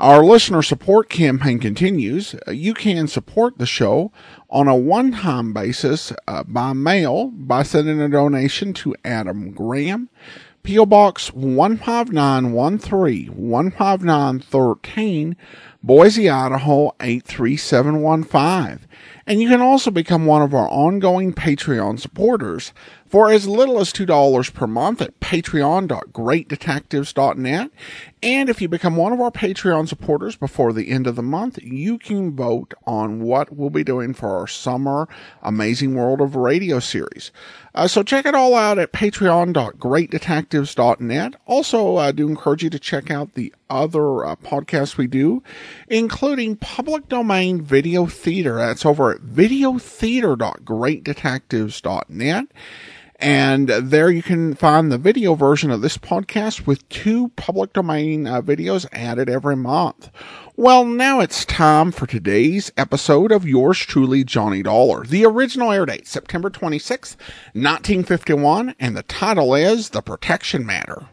Our listener support campaign continues. You can support the show on a one time basis uh, by mail by sending a donation to Adam Graham, P.O. Box 15913 15913, Boise, Idaho 83715. And you can also become one of our ongoing Patreon supporters for as little as $2 per month at patreon.greatdetectives.net. And if you become one of our Patreon supporters before the end of the month, you can vote on what we'll be doing for our summer Amazing World of Radio series. Uh, so check it all out at patreon.greatdetectives.net. Also, I do encourage you to check out the other uh, podcasts we do, including Public Domain Video Theater. That's over at videotheater.greatdetectives.net. And there you can find the video version of this podcast with two public domain uh, videos added every month. Well, now it's time for today's episode of yours truly, Johnny Dollar. The original air date, September 26th, 1951, and the title is The Protection Matter.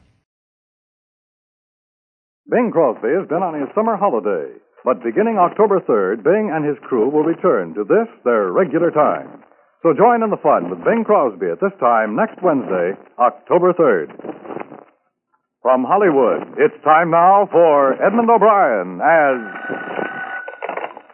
Bing Crosby has been on his summer holiday, but beginning October 3rd, Bing and his crew will return to this, their regular time. So join in the fun with Bing Crosby at this time next Wednesday, October 3rd. From Hollywood, it's time now for Edmund O'Brien as.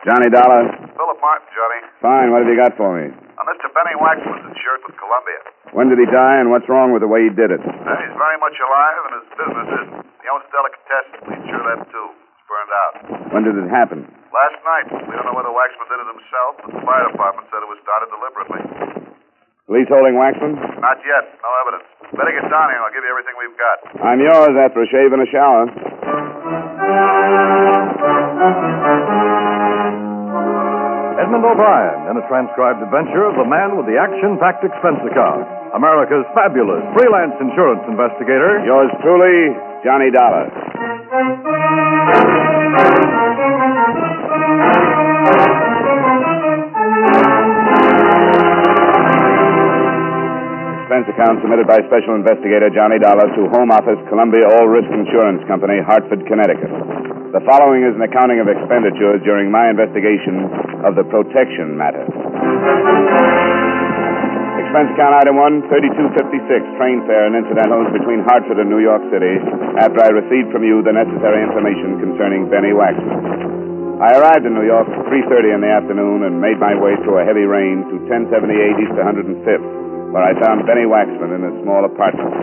Johnny Dollar. Philip Martin, Johnny. Fine. What have you got for me? Uh, Mr. Benny Waxman's insured with Columbia. When did he die, and what's wrong with the way he did it? Uh, he's very much alive, and his business isn't. He owns delicatessen. We insure that, too. It's burned out. When did it happen? Last night. We don't know whether Waxman did it himself, but the fire department said it was started deliberately. Police holding Waxman? Not yet. No evidence. Better get down here, and I'll give you everything we've got. I'm yours after a shave and a shower. Edmund O'Brien in a transcribed adventure of the man with the action packed expense account. America's fabulous freelance insurance investigator. Yours truly, Johnny Dollar. Expense account submitted by Special Investigator Johnny Dollar to Home Office, Columbia All Risk Insurance Company, Hartford, Connecticut. The following is an accounting of expenditures during my investigation of the protection matter. Expense account item one, 3256, train fare and incidentals between Hartford and New York City after I received from you the necessary information concerning Benny Waxman. I arrived in New York at 3.30 in the afternoon and made my way through a heavy rain to 1078 East 105th, where I found Benny Waxman in a small apartment.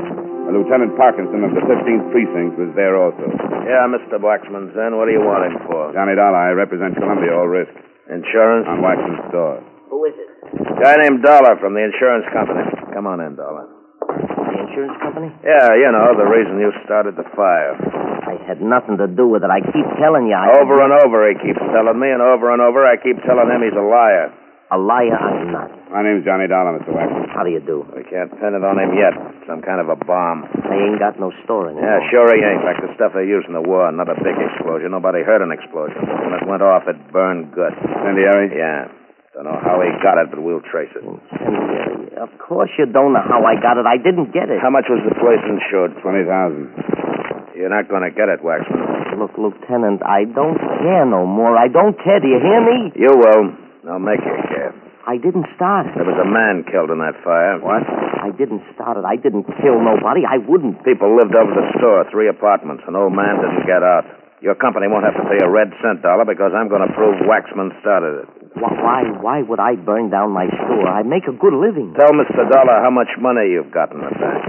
Lieutenant Parkinson of the 15th Precinct was there also. Yeah, Mr. Waxman's in. What do you want him for? Johnny Dollar, I represent Columbia All Risk Insurance? on Waxman's store. Who is it? Guy named Dollar from the insurance company. Come on in, Dollar. The insurance company? Yeah, you know, the reason you started the fire. I had nothing to do with it. I keep telling you. I Over and over he keeps telling me, and over and over I keep telling him he's a liar. A liar, I'm not. My name's Johnny Dollar, Mr. Waxman. How do you do? We can't pin it on him yet. Some kind of a bomb. I ain't got no store anymore. Yeah, sure he ain't. Like the stuff they used in the war. Not a big explosion. Nobody heard an explosion. When it went off, it burned good. Incendiary? Yeah. Don't know how he got it, but we'll trace it. Of course you don't know how I got it. I didn't get it. How much was the place insured? 20000 You're not going to get it, Waxman. Look, Lieutenant, I don't care no more. I don't care. Do you hear me? You will. I'll make you care. I didn't start it. There was a man killed in that fire. What? I didn't start it. I didn't kill nobody. I wouldn't. People lived over the store, three apartments. An old man didn't get out. Your company won't have to pay a red cent dollar because I'm going to prove Waxman started it. Why, why, why would I burn down my store? I make a good living. Tell Mr. Dollar how much money you've got in the bank.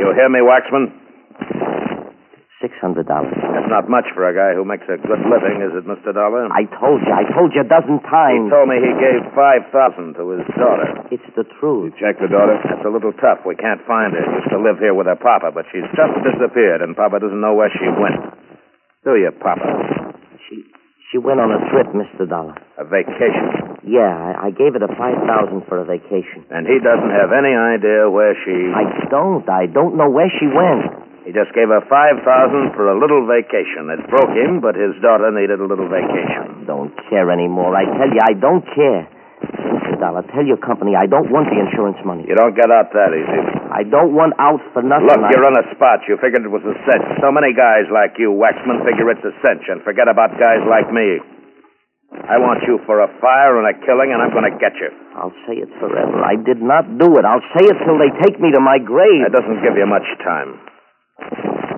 You hear me, Waxman? Six hundred dollars. That's not much for a guy who makes a good living, is it, Mr. Dollar? I told you. I told you a dozen times. He told me he gave five thousand to his daughter. It's the truth. You Check the daughter? That's a little tough. We can't find her. Used to live here with her papa, but she's just disappeared, and papa doesn't know where she went. Do you, papa? She She went on a trip, Mr. Dollar. A vacation. Yeah, I, I gave her the 5000 for a vacation. And he doesn't have any idea where she. I don't. I don't know where she went. He just gave her 5000 for a little vacation. It broke him, but his daughter needed a little vacation. Don't care anymore. I tell you, I don't care. Mr. Dollar, tell your company I don't want the insurance money. You don't get out that easy. I don't want out for nothing. Look, I- you're on a spot. You figured it was a cinch. So many guys like you, Waxman, figure it's a cinch and forget about guys like me. I want you for a fire and a killing, and I'm going to get you. I'll say it forever. I did not do it. I'll say it till they take me to my grave. That doesn't give you much time.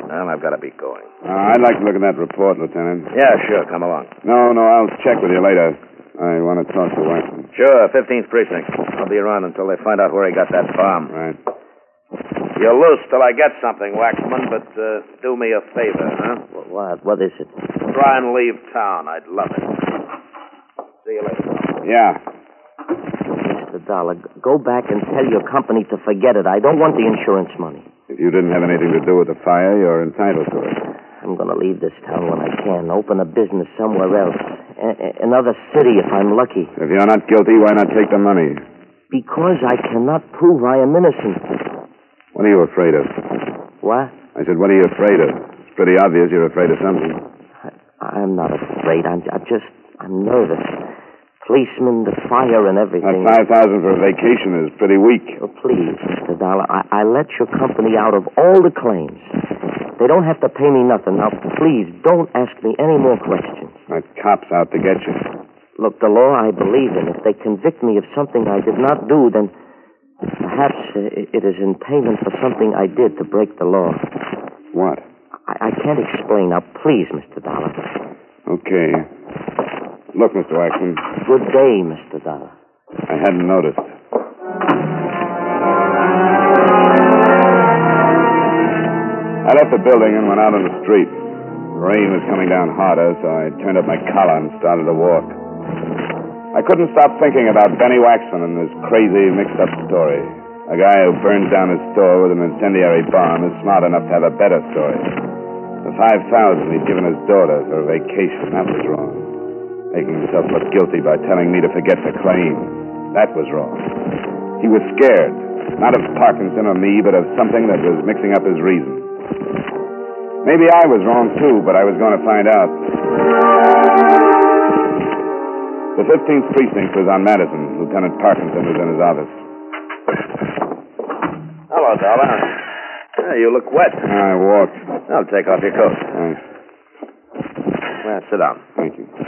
Well, I've got to be going. Uh, I'd like to look at that report, Lieutenant. Yeah, sure. Come along. No, no, I'll check with you later. I want to talk to Waxman. Sure, 15th Precinct. I'll be around until they find out where he got that bomb. Right. You're loose till I get something, Waxman, but uh, do me a favor, huh? What? What is it? Try and leave town. I'd love it. See you later. Yeah. Mr. Dollar, go back and tell your company to forget it. I don't want the insurance money. You didn't have anything to do with the fire, you're entitled to it. I'm going to leave this town when I can. Open a business somewhere else. A- another city if I'm lucky. If you're not guilty, why not take the money? Because I cannot prove I am innocent. What are you afraid of? What? I said, what are you afraid of? It's pretty obvious you're afraid of something. I, I'm not afraid. I'm, I'm just, I'm nervous. Policemen, the fire, and everything. That five thousand for a vacation is pretty weak. Oh, please, Mr. Dollar, I, I let your company out of all the claims. They don't have to pay me nothing. Now, please, don't ask me any more questions. That cop's out to get you. Look, the law I believe in. If they convict me of something I did not do, then perhaps it it is in payment for something I did to break the law. What? I, I can't explain. Now, please, Mr. Dollar. Okay. Look, Mr. Waxman, Good day, Mr. Dollar. I hadn't noticed. I left the building and went out on the street. The rain was coming down harder, so I turned up my collar and started to walk. I couldn't stop thinking about Benny Waxman and his crazy, mixed-up story. A guy who burns down his store with an incendiary bomb is smart enough to have a better story. The five thousand he'd given his daughter for a vacation, that was wrong. Making himself look guilty by telling me to forget the claim. That was wrong. He was scared. Not of Parkinson or me, but of something that was mixing up his reason. Maybe I was wrong, too, but I was going to find out. The 15th precinct was on Madison. Lieutenant Parkinson was in his office. Hello, Dollar. You look wet. I walked. I'll take off your coat. Thanks. Well, sit down. Thank you.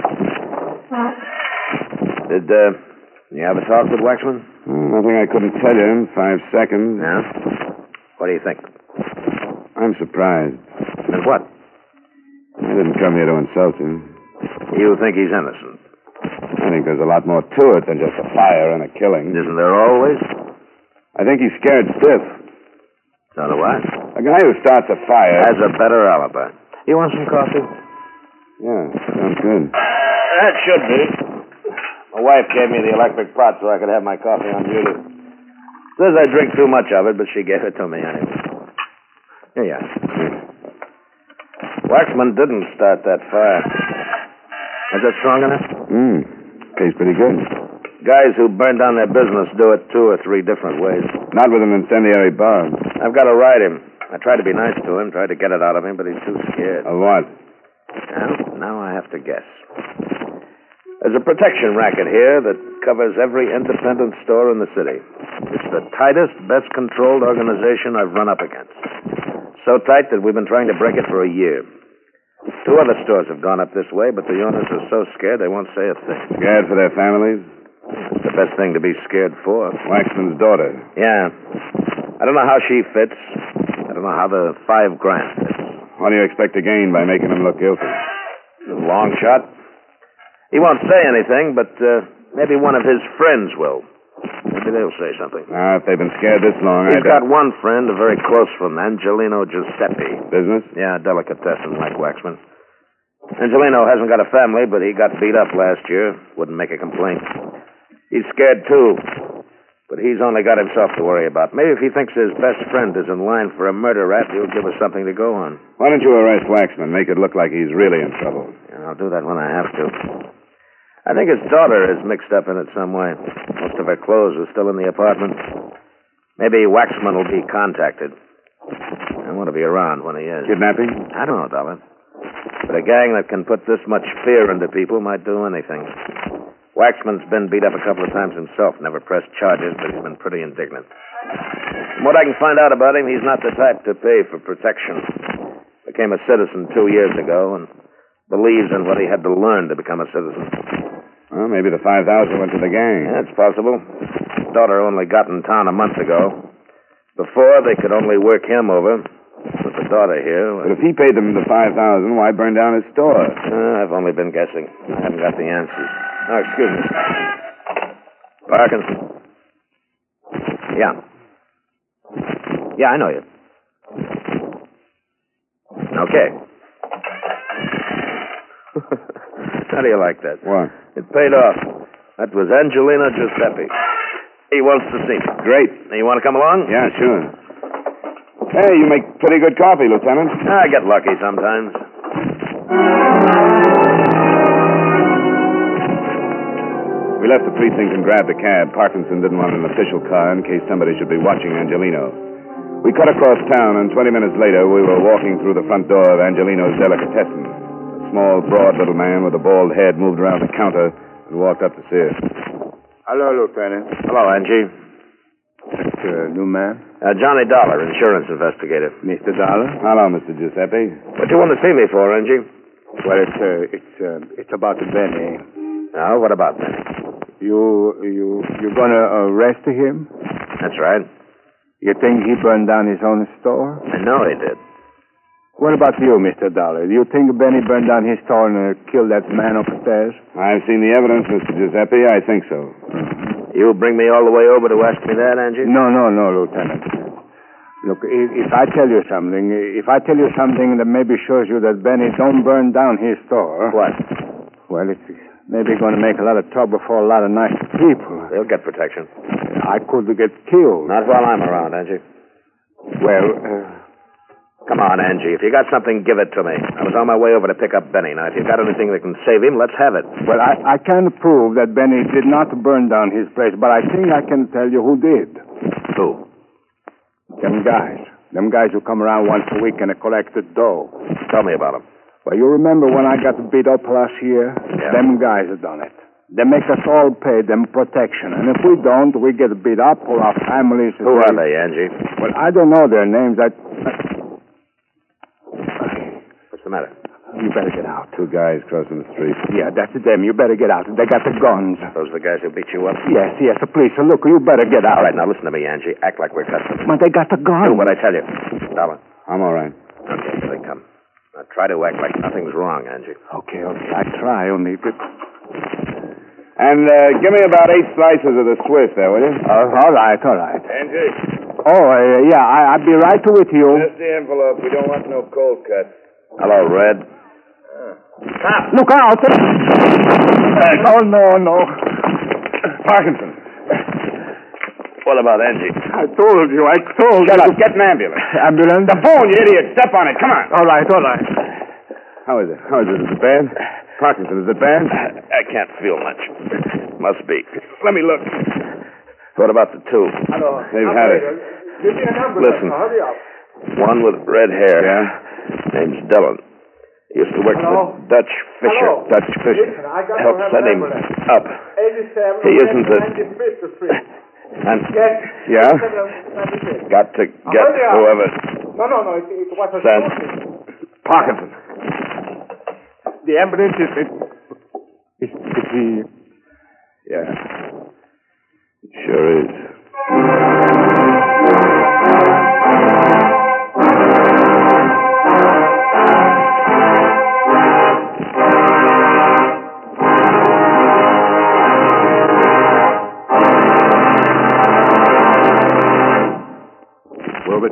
Did uh, you have a talk with Waxman? Hmm, Nothing I couldn't tell you in five seconds. Yeah. What do you think? I'm surprised. And what? I didn't come here to insult him. You think he's innocent? I think there's a lot more to it than just a fire and a killing. Isn't there always? I think he's scared stiff. So do I. A guy who starts a fire. Has a better alibi. You want some coffee? Yeah, sounds good. That should be. My wife gave me the electric pot so I could have my coffee on duty. Says I drink too much of it, but she gave it to me anyway. Here you are. Waxman didn't start that fire. Is it strong enough? Hmm. Tastes pretty good. Guys who burn down their business do it two or three different ways. Not with an incendiary bomb. I've got to ride him. I tried to be nice to him, tried to get it out of him, but he's too scared. Of what? Well, now I have to guess. There's a protection racket here that covers every independent store in the city. It's the tightest, best controlled organization I've run up against. So tight that we've been trying to break it for a year. Two other stores have gone up this way, but the owners are so scared they won't say a thing. Scared for their families? It's the best thing to be scared for. Waxman's daughter. Yeah. I don't know how she fits. I don't know how the five grand fits. What do you expect to gain by making him look guilty? Long shot. He won't say anything, but uh, maybe one of his friends will. Maybe they'll say something. Now, if they've been scared this long, He's I got one friend, a very close friend, Angelino Giuseppe. Business? Yeah, delicatessen like Waxman. Angelino hasn't got a family, but he got beat up last year. Wouldn't make a complaint. He's scared, too. But he's only got himself to worry about. Maybe if he thinks his best friend is in line for a murder rap, he'll give us something to go on. Why don't you arrest Waxman? Make it look like he's really in trouble. I'll do that when I have to. I think his daughter is mixed up in it some way. Most of her clothes are still in the apartment. Maybe Waxman will be contacted. I want to be around when he is. Kidnapping? I don't know, Dollar. But a gang that can put this much fear into people might do anything. Waxman's been beat up a couple of times himself, never pressed charges, but he's been pretty indignant. From what I can find out about him, he's not the type to pay for protection. Became a citizen two years ago and believes in what he had to learn to become a citizen. Well, maybe the 5000 went to the gang. That's possible. His daughter only got in town a month ago. Before, they could only work him over. With the daughter here, well, But if he paid them the 5000 why burn down his store? Uh, I've only been guessing. I haven't got the answers. Oh, excuse me. Parkinson. Yeah. Yeah, I know you. Okay. How do you like that? What? It paid off. That was Angelino Giuseppe. He wants to see me. Great. You want to come along? Yeah, sure. Hey, you make pretty good coffee, Lieutenant. I get lucky sometimes. We left the precinct and grabbed a cab. Parkinson didn't want an official car in case somebody should be watching Angelino. We cut across town, and 20 minutes later, we were walking through the front door of Angelino's delicatessen. A small, broad little man with a bald head moved around the counter and walked up to see us. Hello, Lieutenant. Hello, Angie. That's uh, new man. Uh, Johnny Dollar, insurance investigator. Mr. Dollar. Hello, Mr. Giuseppe. What do you want to see me for, Angie? Well, it's uh, it's uh, it's about Benny. Now, what about that? You you you're gonna arrest him? That's right. You think he burned down his own store? I know he did. What about you, Mr. Dollar? Do you think Benny burned down his store and uh, killed that man upstairs? I've seen the evidence, Mr. Giuseppe. I think so. You bring me all the way over to ask me that, Angie? No, no, no, Lieutenant. Look, if, if I tell you something, if I tell you something that maybe shows you that Benny don't burn down his store, What? well, it's maybe going to make a lot of trouble for a lot of nice people. They'll get protection. I could get killed. Not while I'm around, Angie. Well, uh, Come on, Angie. If you got something, give it to me. I was on my way over to pick up Benny. Now, if you've got anything that can save him, let's have it. well, I, I can't prove that Benny did not burn down his place, but I think I can tell you who did. Who? Them guys. Them guys who come around once a week and collect the dough. Tell me about them. Well, you remember when I got beat up last year? Yeah. Them guys have done it. They make us all pay them protection, and if we don't, we get beat up or our families. Who are they, Angie? Well, I don't know their names. I. the matter? You better get out. Two guys crossing the street. Yeah, that's them. You better get out. They got the guns. Those are the guys who beat you up? Yes, yes, the police. Look, you better get out. All right, now listen to me, Angie. Act like we're customers. But they got the guns. Do what I tell you. Dollar. I'm all right. Okay, here they come. Now, try to act like nothing's wrong, Angie. Okay, okay. I try only. But... And uh, give me about eight slices of the Swiss there, will you? Uh, all right, all right. Angie, Oh, uh, yeah, I, I'll be right with you. Just the envelope. We don't want no cold cuts. Hello, Red. Look out! Oh, no, no. Parkinson. What about Angie? I told you, I told Shut you. up. Get an ambulance. Ambulance? The phone, you idiot. Step on it. Come on. All right, all right. How is it? How is it? Is it bad? Parkinson, is it bad? I can't feel much. Must be. Let me look. What about the two? Hello. They've had it. Give me an ambulance. Listen. Hurry up. One with red hair. Yeah? Name's Dillon. He used to work Hello? for Dutch Fisher. Hello? Dutch Fisher. Listen, I got Help to send him up. He isn't a- 95th Street. And Yes. Yeah? got to get up. whoever No, no, no. It, it was a. Parkinson. The ambulance is... It, is, is he... Yeah. It sure is.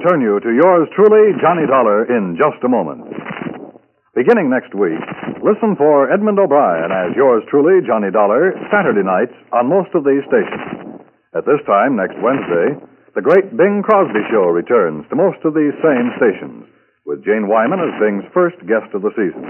Return you to yours truly, Johnny Dollar, in just a moment. Beginning next week, listen for Edmund O'Brien as yours truly, Johnny Dollar, Saturday nights on most of these stations. At this time, next Wednesday, the great Bing Crosby Show returns to most of these same stations, with Jane Wyman as Bing's first guest of the season.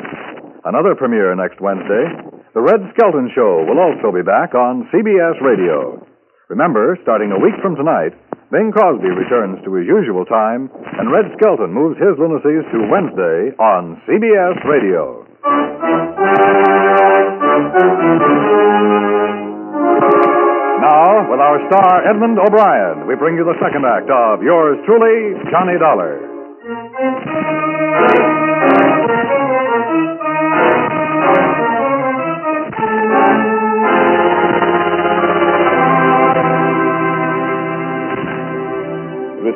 Another premiere next Wednesday. The Red Skelton Show will also be back on CBS Radio. Remember, starting a week from tonight, Bing Crosby returns to his usual time, and Red Skelton moves his lunacies to Wednesday on CBS Radio. Now, with our star Edmund O'Brien, we bring you the second act of yours truly, Johnny Dollar.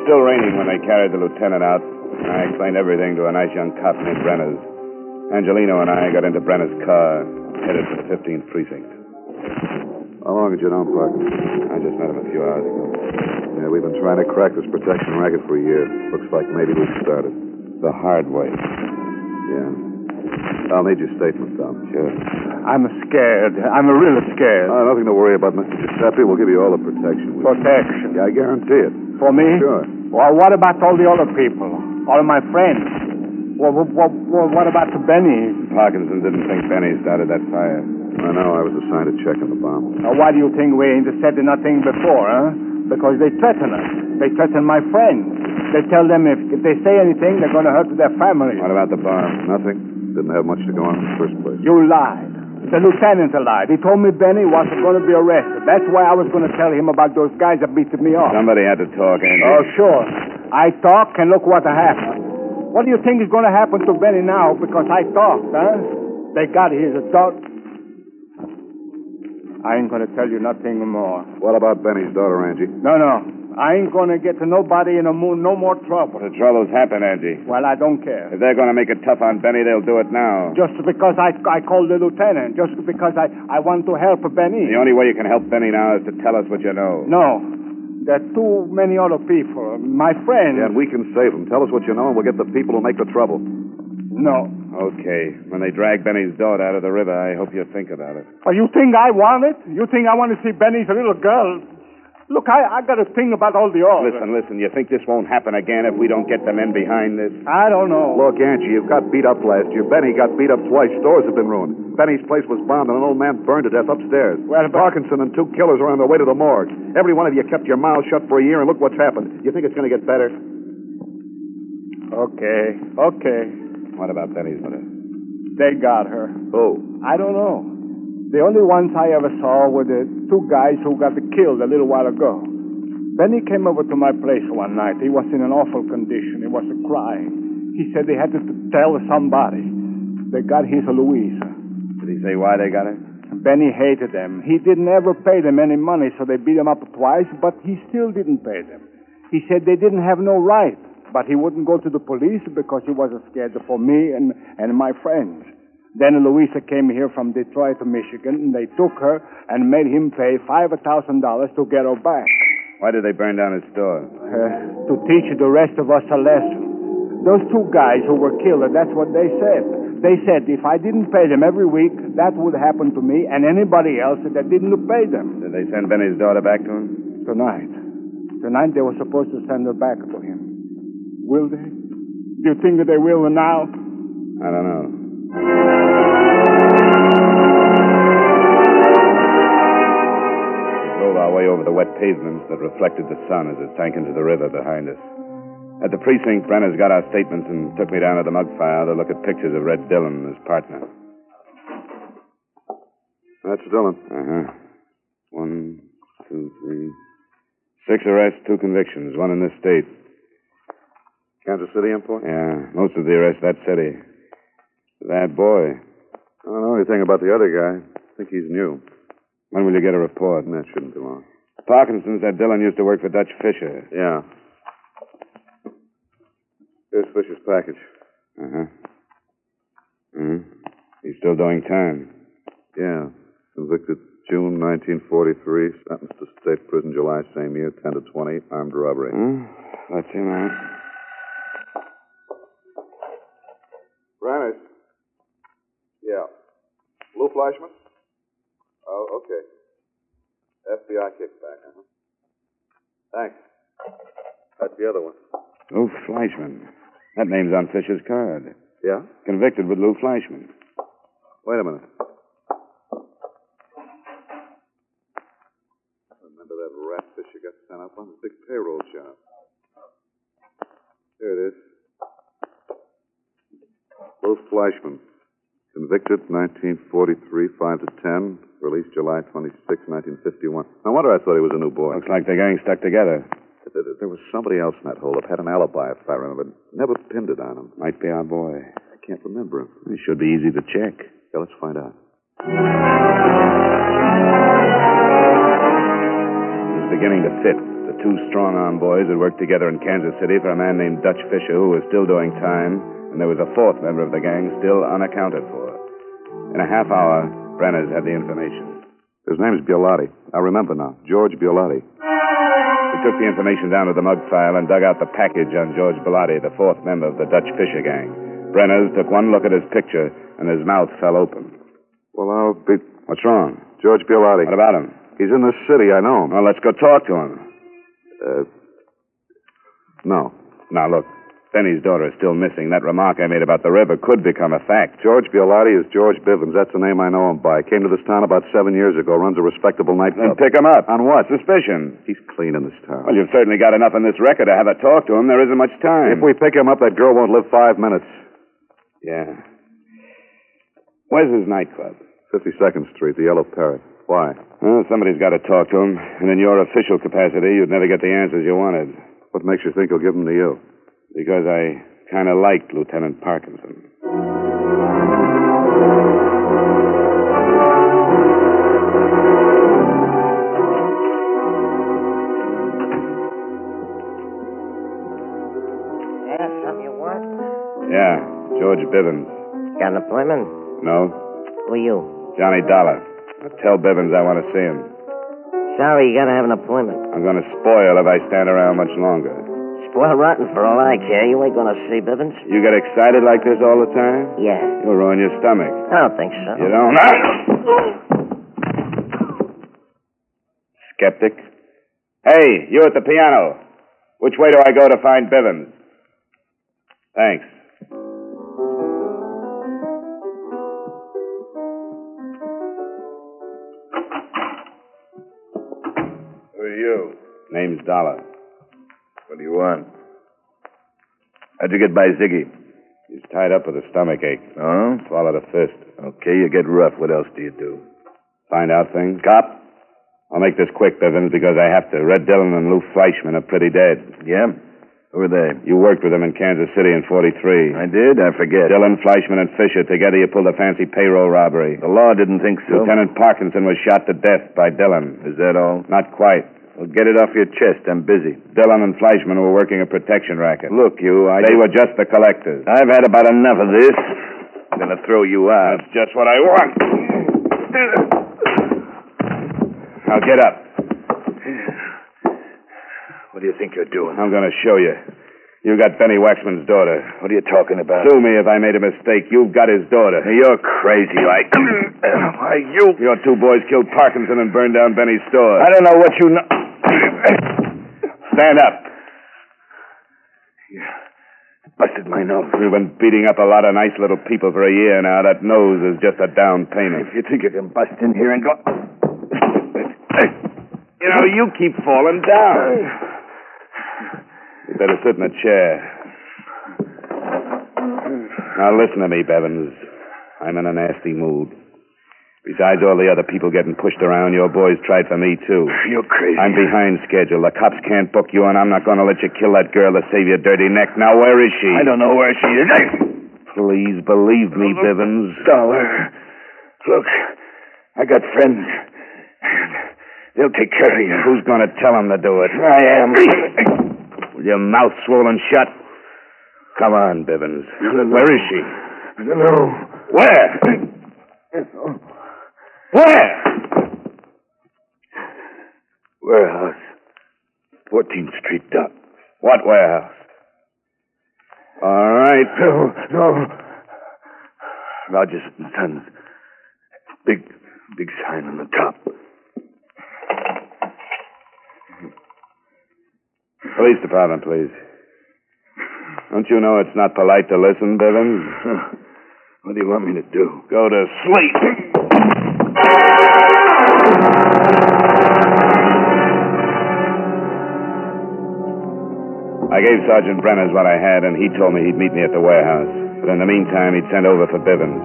Was still raining when they carried the lieutenant out. I explained everything to a nice young cop named Brenners. Angelino and I got into Brenner's car, headed for the 15th precinct. How long had you known Parkinson? I just met him a few hours ago. Yeah, we've been trying to crack this protection racket for a year. Looks like maybe we've started. The hard way. Yeah. I'll need your statement, Tom. Sure. I'm scared. I'm really scared. Uh, nothing to worry about, Mr. Giuseppe. We'll give you all the protection. we- Protection. Yeah, I guarantee it. For me? Sure. Well, what about all the other people? All of my friends? Well, what, what, what, what about the Benny? Parkinson didn't think Benny started that fire. I know. I was assigned to check on the bomb. Now, why do you think we ain't said nothing before, huh? Because they threaten us. They threaten my friends. They tell them if, if they say anything, they're going to hurt their families. What about the bomb? Nothing. Didn't have much to go on in the first place. You lied. The lieutenant alive. He told me Benny wasn't going to be arrested. That's why I was going to tell him about those guys that beat me up. Somebody had to talk, Andy. Oh, sure. I talk, and look what happened. What do you think is going to happen to Benny now because I talked, huh? They got his adult. I ain't going to tell you nothing more. What about Benny's daughter, Angie? No, no. I ain't going to get to nobody in the moon no more trouble. The trouble's happened, Angie. Well, I don't care. If they're going to make it tough on Benny, they'll do it now. Just because I, I called the lieutenant, just because I, I want to help Benny. The only way you can help Benny now is to tell us what you know. No. There are too many other people. My friends. Yeah, and we can save them. Tell us what you know, and we'll get the people who make the trouble. No. Okay. When they drag Benny's daughter out of the river, I hope you think about it. Well, you think I want it? You think I want to see Benny's little girl? Look, I, I got a thing about all the others. Listen, listen. You think this won't happen again if we don't get the men behind this? I don't know. Look, Angie, you got beat up last year. Benny got beat up twice. Stores have been ruined. Benny's place was bombed, and an old man burned to death upstairs. Well, Parkinson and two killers are on their way to the morgue. Every one of you kept your mouths shut for a year, and look what's happened. You think it's going to get better? Okay, okay. What about Benny's mother? They got her. Who? I don't know. The only ones I ever saw were the two guys who got killed a little while ago. Benny came over to my place one night. He was in an awful condition. He was crying. He said they had to tell somebody. They got his Louisa. Did he say why they got her? Benny hated them. He didn't ever pay them any money, so they beat him up twice, but he still didn't pay them. He said they didn't have no right, but he wouldn't go to the police because he was scared for me and, and my friends. Then Louisa came here from Detroit to Michigan, and they took her and made him pay $5,000 to get her back. Why did they burn down his store? Uh, to teach the rest of us a lesson. Those two guys who were killed, that's what they said. They said if I didn't pay them every week, that would happen to me and anybody else that didn't pay them. Did they send Benny's daughter back to him? Tonight. Tonight they were supposed to send her back to him. Will they? Do you think that they will now? I don't know. We drove our way over the wet pavements that reflected the sun as it sank into the river behind us. At the precinct, Brenners got our statements and took me down to the mug file to look at pictures of Red Dillon and his partner. That's Dillon. Uh huh. One, two, three. Six arrests, two convictions, one in this state. Kansas City import? Yeah, most of the arrests that city. That boy. I don't know anything about the other guy. I think he's new. When will you get a report? That shouldn't be long. Parkinson said Dillon used to work for Dutch Fisher. Yeah. Here's Fisher's package. Uh huh. hmm He's still doing time. Yeah. Convicted June 1943. Sentenced to state prison July same year. 10 to 20. Armed robbery. Hmm? That's him out. Yeah. Lou Fleischman? Oh, okay. FBI kickback, huh? Thanks. That's the other one. Lou Fleischman. That name's on Fisher's card. Yeah? Convicted with Lou Fleischman. Wait a minute. Remember that rat Fisher got sent up on? The big payroll job. Here it is. Lou Fleischman. Convicted 1943, 5 to 10. Released July 26, 1951. No wonder I thought he was a new boy. Looks like the gang stuck together. There, was somebody else in that holdup. Had an alibi, if I remember. Never pinned it on him. Might be our boy. I can't remember him. It should be easy to check. Yeah, let's find out. It was beginning to fit. The two strong arm boys had worked together in Kansas City for a man named Dutch Fisher, who was still doing time, and there was a fourth member of the gang still unaccounted for. In a half hour, Brenners had the information. His name's Biolotti. I remember now. George Biolotti. He took the information down to the mug file and dug out the package on George Bilotti, the fourth member of the Dutch Fisher gang. Brenners took one look at his picture, and his mouth fell open. Well, I'll be. What's wrong? George Biolotti. What about him? He's in this city. I know him. Well, let's go talk to him. Uh, no. Now, look. Benny's daughter is still missing. That remark I made about the river could become a fact. George Biolotti is George Bivens. That's the name I know him by. Came to this town about seven years ago. Runs a respectable nightclub. Then pick him up. On what? Suspicion. He's clean in this town. Well, you've certainly got enough in this record to have a talk to him. There isn't much time. If we pick him up, that girl won't live five minutes. Yeah. Where's his nightclub? 52nd Street, the Yellow Parrot. Why? Well, somebody's got to talk to him. And in your official capacity, you'd never get the answers you wanted. What makes you think he'll give them to you? Because I kind of liked Lieutenant Parkinson. Yeah, something you want? Yeah, George Bivens. Got an appointment? No, Who are you? Johnny Dollar. Tell Bivens I want to see him. Sorry, you gotta have an appointment. I'm to spoil if I stand around much longer. Spoil rotten for all I care. You ain't gonna see Bivens. You get excited like this all the time? Yeah. You'll ruin your stomach. I don't think so. You don't? Ah! Skeptic. Hey, you at the piano. Which way do I go to find Bivens? Thanks. Who are you? Name's Dollar. What do you want? How'd you get by Ziggy? He's tied up with a stomach ache. Oh? Swallowed a fist. Okay, you get rough. What else do you do? Find out things? Cop? I'll make this quick, Bivens, because I have to. Red Dillon and Lou Fleischman are pretty dead. Yeah? Who are they? You worked with them in Kansas City in 43. I did? I forget. Dillon, Fleischman, and Fisher. Together you pulled a fancy payroll robbery. The law didn't think so. Lieutenant Parkinson was shot to death by Dillon. Is that all? Not quite. Well, get it off your chest. I'm busy. Dillon and Fleischman were working a protection racket. Look, you, I... They were just the collectors. I've had about enough of this. I'm gonna throw you out. That's just what I want. Now get up. What do you think you're doing? I'm going to show you. You got Benny Waxman's daughter. What are you talking about? Sue me if I made a mistake. You've got his daughter. You're crazy, like. Why, you. Your two boys killed Parkinson and burned down Benny's store. I don't know what you know. Stand up. Yeah. Busted my nose. We've been beating up a lot of nice little people for a year now. That nose is just a down payment. If you think you can bust in here and go. You know, you keep falling down. You better sit in a chair. Now listen to me, Bevins. I'm in a nasty mood. Besides all the other people getting pushed around, your boys tried for me, too. You're crazy. I'm behind schedule. The cops can't book you, and I'm not going to let you kill that girl to save your dirty neck. Now, where is she? I don't know where she is. Please believe me, Bivens. Dollar. Uh, look, I got friends. They'll take care of you. Who's going to tell them to do it? I am. With your mouth swollen shut? Come on, Bivens. Where is she? I don't know. Where? Oh. Where? Warehouse. 14th Street Dock. What warehouse? All right. No, no. Rogers and Sons. Big, big sign on the top. Police department, please. Don't you know it's not polite to listen, Bivens? What do you want me to do? Go to sleep. I gave Sergeant Brenners what I had, and he told me he'd meet me at the warehouse. But in the meantime, he'd sent over for Bivens.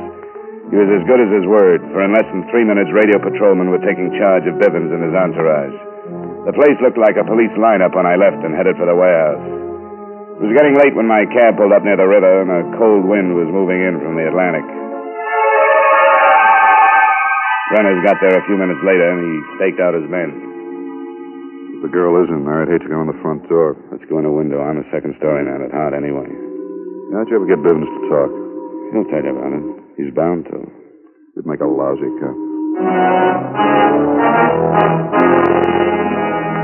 He was as good as his word, for in less than three minutes, radio patrolmen were taking charge of Bivens and his entourage. The place looked like a police lineup when I left and headed for the warehouse. It was getting late when my cab pulled up near the river, and a cold wind was moving in from the Atlantic. Brenners got there a few minutes later, and he staked out his men. If the girl isn't there, I'd hate to go in the front door. Let's go in a window. I'm a second story man at heart anyway. How'd you ever get Bivens to talk? He'll tell you about it. He's bound to. You'd make a lousy cop.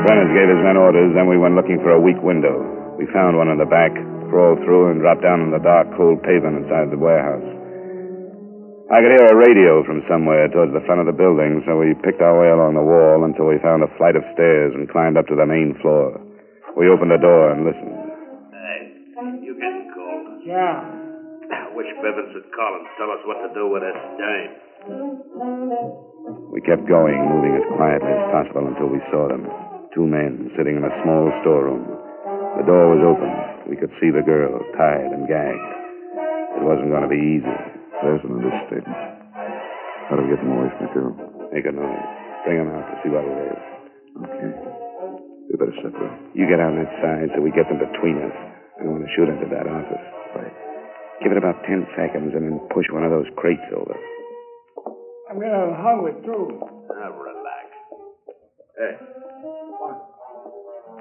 Brenners gave his men orders, then we went looking for a weak window. We found one in the back, crawled through, and dropped down on the dark, cold pavement inside the warehouse. I could hear a radio from somewhere towards the front of the building, so we picked our way along the wall until we found a flight of stairs and climbed up to the main floor. We opened the door and listened. Hey, you getting cold? Yeah. I wish Bivens would call and tell us what to do with this dame. We kept going, moving as quietly as possible until we saw them. Two men sitting in a small storeroom. The door was open. We could see the girl, tied and gagged. It wasn't going to be easy. There's an understatement. How do we get them away from the girl? Make a noise. Bring them out to see what it is. Okay. We better separate. You get on that side so we get them between us. I want to shoot into that office. Right. Give it about ten seconds and then push one of those crates over. I'm getting hungry, too. Now, relax. Hey. What?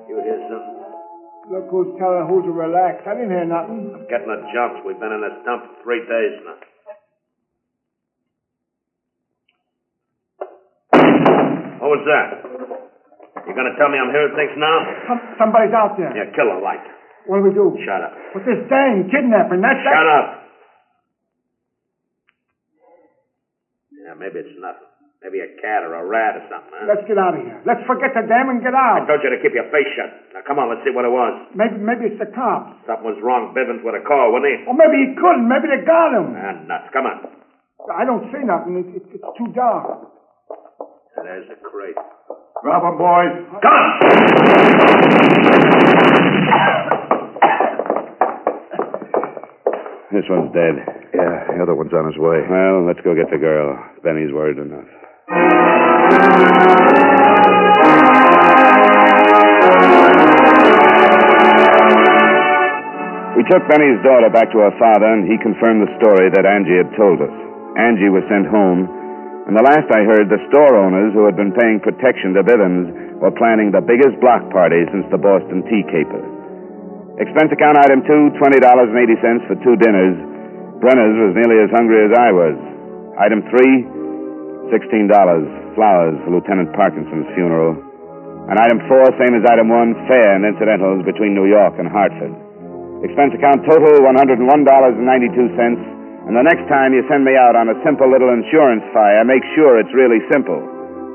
You hear something? Look who's telling who to relax. I didn't hear nothing. I'm getting the jumps. We've been in this dump for three days now. What was that? You gonna tell me I'm hearing things now? Some, somebody's out there. Yeah, kill the light. What do we do? Shut up. With this dang kidnapping, that's Shut up. Yeah, maybe it's nothing. Maybe a cat or a rat or something, huh? Let's get out of here. Let's forget the dam and get out. I told you to keep your face shut. Now, come on, let's see what it was. Maybe, maybe it's the cops. Something was wrong. Bivens would have called, wouldn't he? Or maybe he couldn't. Maybe they got him. Ah, nuts. Come on. I don't see nothing. It, it, it's too dark. There's the crate. Drop 'em, boys. Come. This one's dead. Yeah, the other one's on his way. Well, let's go get the girl. Benny's worried enough. We took Benny's daughter back to her father, and he confirmed the story that Angie had told us. Angie was sent home, and the last I heard, the store owners who had been paying protection to Bivens were planning the biggest block party since the Boston tea caper. Expense account item two, $20.80 for two dinners. Brenners was nearly as hungry as I was. Item three, $16, flowers for Lieutenant Parkinson's funeral. And item four, same as item one, fare and incidentals between New York and Hartford. Expense account total $101.92. And the next time you send me out on a simple little insurance fire, make sure it's really simple.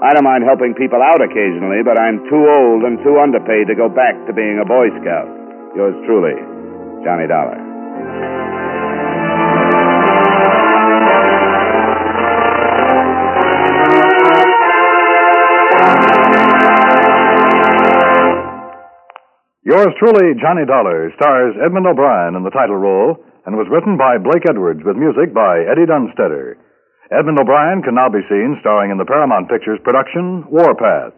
I don't mind helping people out occasionally, but I'm too old and too underpaid to go back to being a Boy Scout. Yours truly, Johnny Dollar. Yours truly, Johnny Dollar, stars Edmund O'Brien in the title role and was written by Blake Edwards with music by Eddie Dunstedter. Edmund O'Brien can now be seen starring in the Paramount Pictures production Warpath.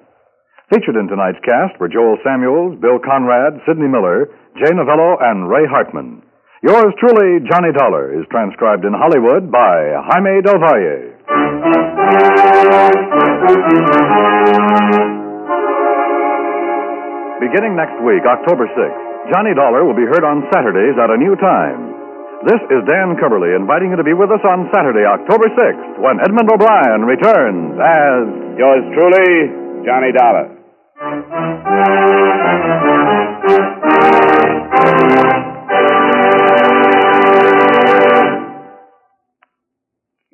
Featured in tonight's cast were Joel Samuels, Bill Conrad, Sidney Miller, Jay Novello, and Ray Hartman. Yours truly, Johnny Dollar, is transcribed in Hollywood by Jaime Del Valle. Beginning next week, October 6th, Johnny Dollar will be heard on Saturdays at a new time. This is Dan Cubberly inviting you to be with us on Saturday, October 6th, when Edmund O'Brien returns as Yours truly, Johnny Dollar.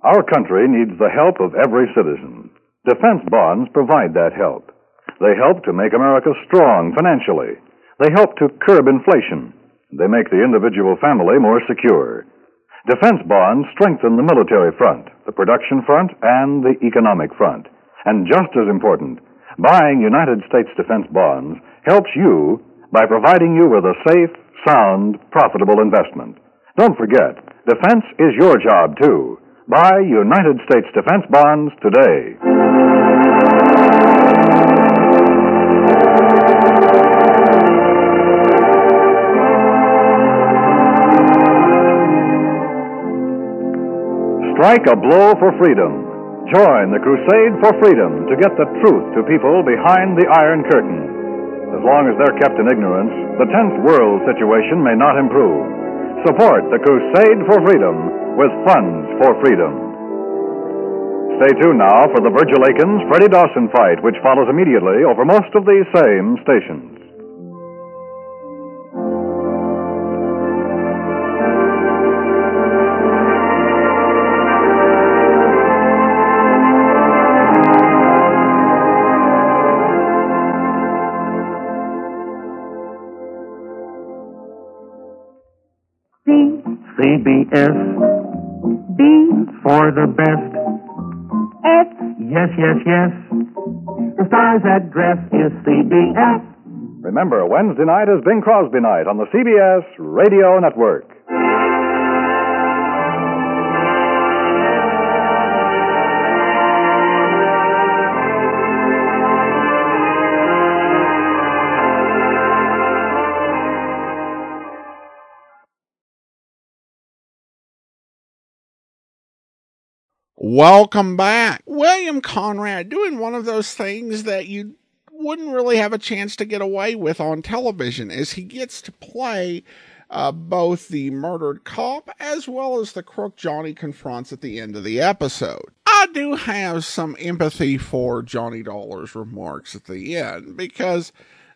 Our country needs the help of every citizen. Defense bonds provide that help. They help to make America strong financially. They help to curb inflation. They make the individual family more secure. Defense bonds strengthen the military front, the production front, and the economic front. And just as important, buying United States defense bonds helps you by providing you with a safe, sound, profitable investment. Don't forget, defense is your job, too. Buy United States defense bonds today. Strike a blow for freedom. Join the crusade for freedom to get the truth to people behind the Iron Curtain. As long as they're kept in ignorance, the 10th world situation may not improve. Support the crusade for freedom with funds for freedom. Stay tuned now for the Virgil Akins Freddie Dawson fight, which follows immediately over most of these same stations. CBS. B For the best. S Yes, yes, yes. The star's address is CBS. Remember, Wednesday night is Bing Crosby night on the CBS Radio Network. Welcome back. William Conrad doing one of those things that you wouldn't really have a chance to get away with on television as he gets to play uh, both the murdered cop as well as the crook Johnny confronts at the end of the episode. I do have some empathy for Johnny Dollar's remarks at the end because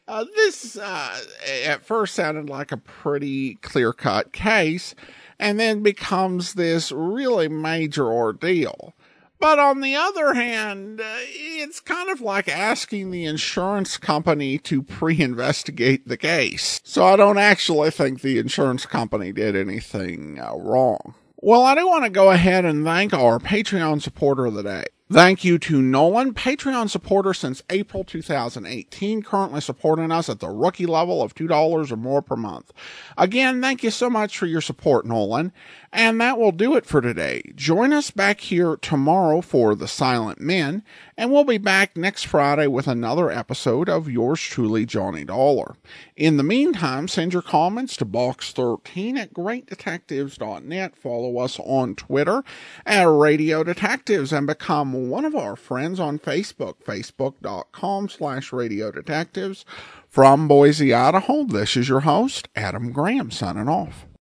uh, this uh, at first sounded like a pretty clear cut case and then becomes this really major ordeal. But on the other hand, uh, it's kind of like asking the insurance company to pre-investigate the case. So I don't actually think the insurance company did anything uh, wrong. Well, I do want to go ahead and thank our Patreon supporter of the day. Thank you to Nolan, Patreon supporter since April 2018, currently supporting us at the rookie level of $2 or more per month. Again, thank you so much for your support, Nolan. And that will do it for today. Join us back here tomorrow for The Silent Men, and we'll be back next Friday with another episode of yours truly, Johnny Dollar. In the meantime, send your comments to box13 at greatdetectives.net. Follow us on Twitter at Radio Detectives and become one of our friends on Facebook, facebook.com slash Radio Detectives. From Boise, Idaho, this is your host, Adam Graham, signing off.